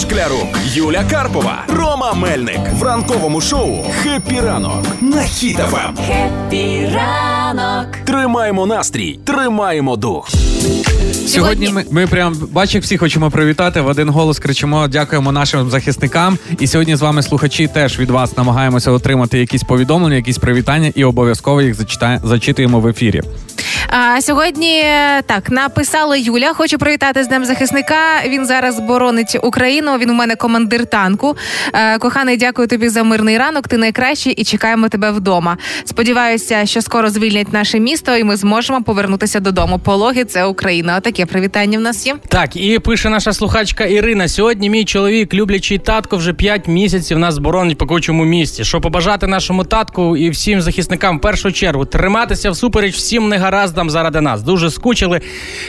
Шклярук, Юля Карпова, Рома Мельник в ранковому шоу «Happy ранок» на Ем. Хіт-FM. Happy ранок. Тримаємо настрій, тримаємо дух. Сьогодні ми, ми прям бачив всіх хочемо привітати. В один голос кричимо, дякуємо нашим захисникам. І сьогодні з вами слухачі теж від вас намагаємося отримати якісь повідомлення, якісь привітання, і обов'язково їх зачитає, зачитуємо в ефірі. А сьогодні так написала Юля. Хочу привітати з Днем захисника. Він зараз боронить Україну. Він у мене командир танку. Е, коханий, дякую тобі за мирний ранок. Ти найкращий і чекаємо тебе вдома. Сподіваюся, що скоро звільнять наше місто, і ми зможемо повернутися додому. Пологи це Україна. Отаке привітання в нас є. Так, і пише наша слухачка Ірина. Сьогодні мій чоловік, люблячий татко, вже 5 місяців нас боронить по кучому місті. Що побажати нашому татку і всім захисникам в першу чергу триматися всупереч всім негараздам заради нас. Дуже скучили,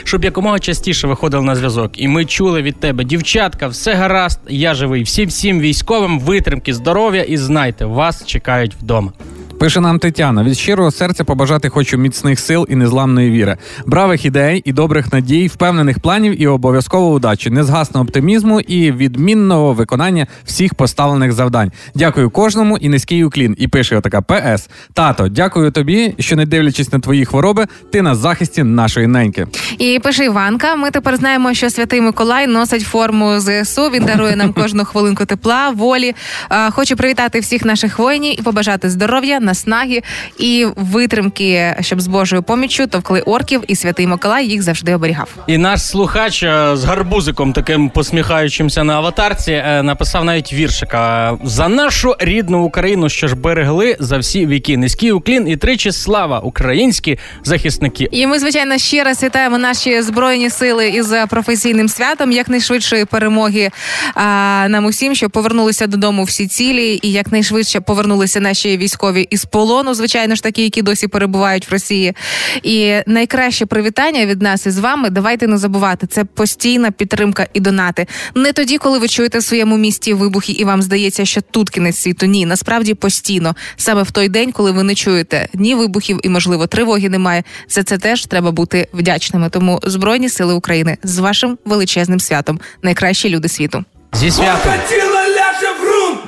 щоб якомога частіше виходили на зв'язок. І ми чули від тебе, дівчатка, все гаразд, я живий. Всім всім військовим витримки, здоров'я і знайте, вас чекають вдома. Пише нам Тетяна: від щирого серця побажати хочу міцних сил і незламної віри, бравих ідей і добрих надій, впевнених планів і обов'язково удачі, незгасного оптимізму і відмінного виконання всіх поставлених завдань. Дякую кожному і низький уклін. І пише отака ПС. Тато, дякую тобі, що не дивлячись на твої хвороби, ти на захисті нашої неньки. І пише Іванка. Ми тепер знаємо, що святий Миколай носить форму ЗСУ. Він дарує нам кожну хвилинку тепла, волі. Е, Хочу привітати всіх наших воїнів і побажати здоров'я, наснаги і витримки, щоб з Божою поміччю товкли орків, і святий Миколай їх завжди оберігав. І наш слухач е, з гарбузиком, таким посміхаючимся на аватарці, е, написав навіть віршика за нашу рідну Україну, що ж берегли за всі віки. Низький уклін і тричі слава українські захисники. І ми, звичайно, ще раз вітаємо наші збройні сили із професійним святом якнайшвидшої перемоги а, нам усім, щоб повернулися додому всі цілі, і якнайшвидше повернулися наші військові із полону, звичайно ж такі, які досі перебувають в Росії. І найкраще привітання від нас із вами. Давайте не забувати. Це постійна підтримка і донати. Не тоді, коли ви чуєте в своєму місті вибухи, і вам здається, що тут кінець світу. Ні, насправді постійно, саме в той день, коли ви не чуєте ні вибухів і, можливо, тривоги немає. За це теж треба бути вдячними. Тому збройні сили України з вашим величезним святом, найкращі люди світу. Зі святом.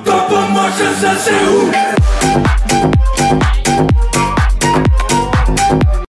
Тіло ляже в ґрунт, допоможе ЗСУ.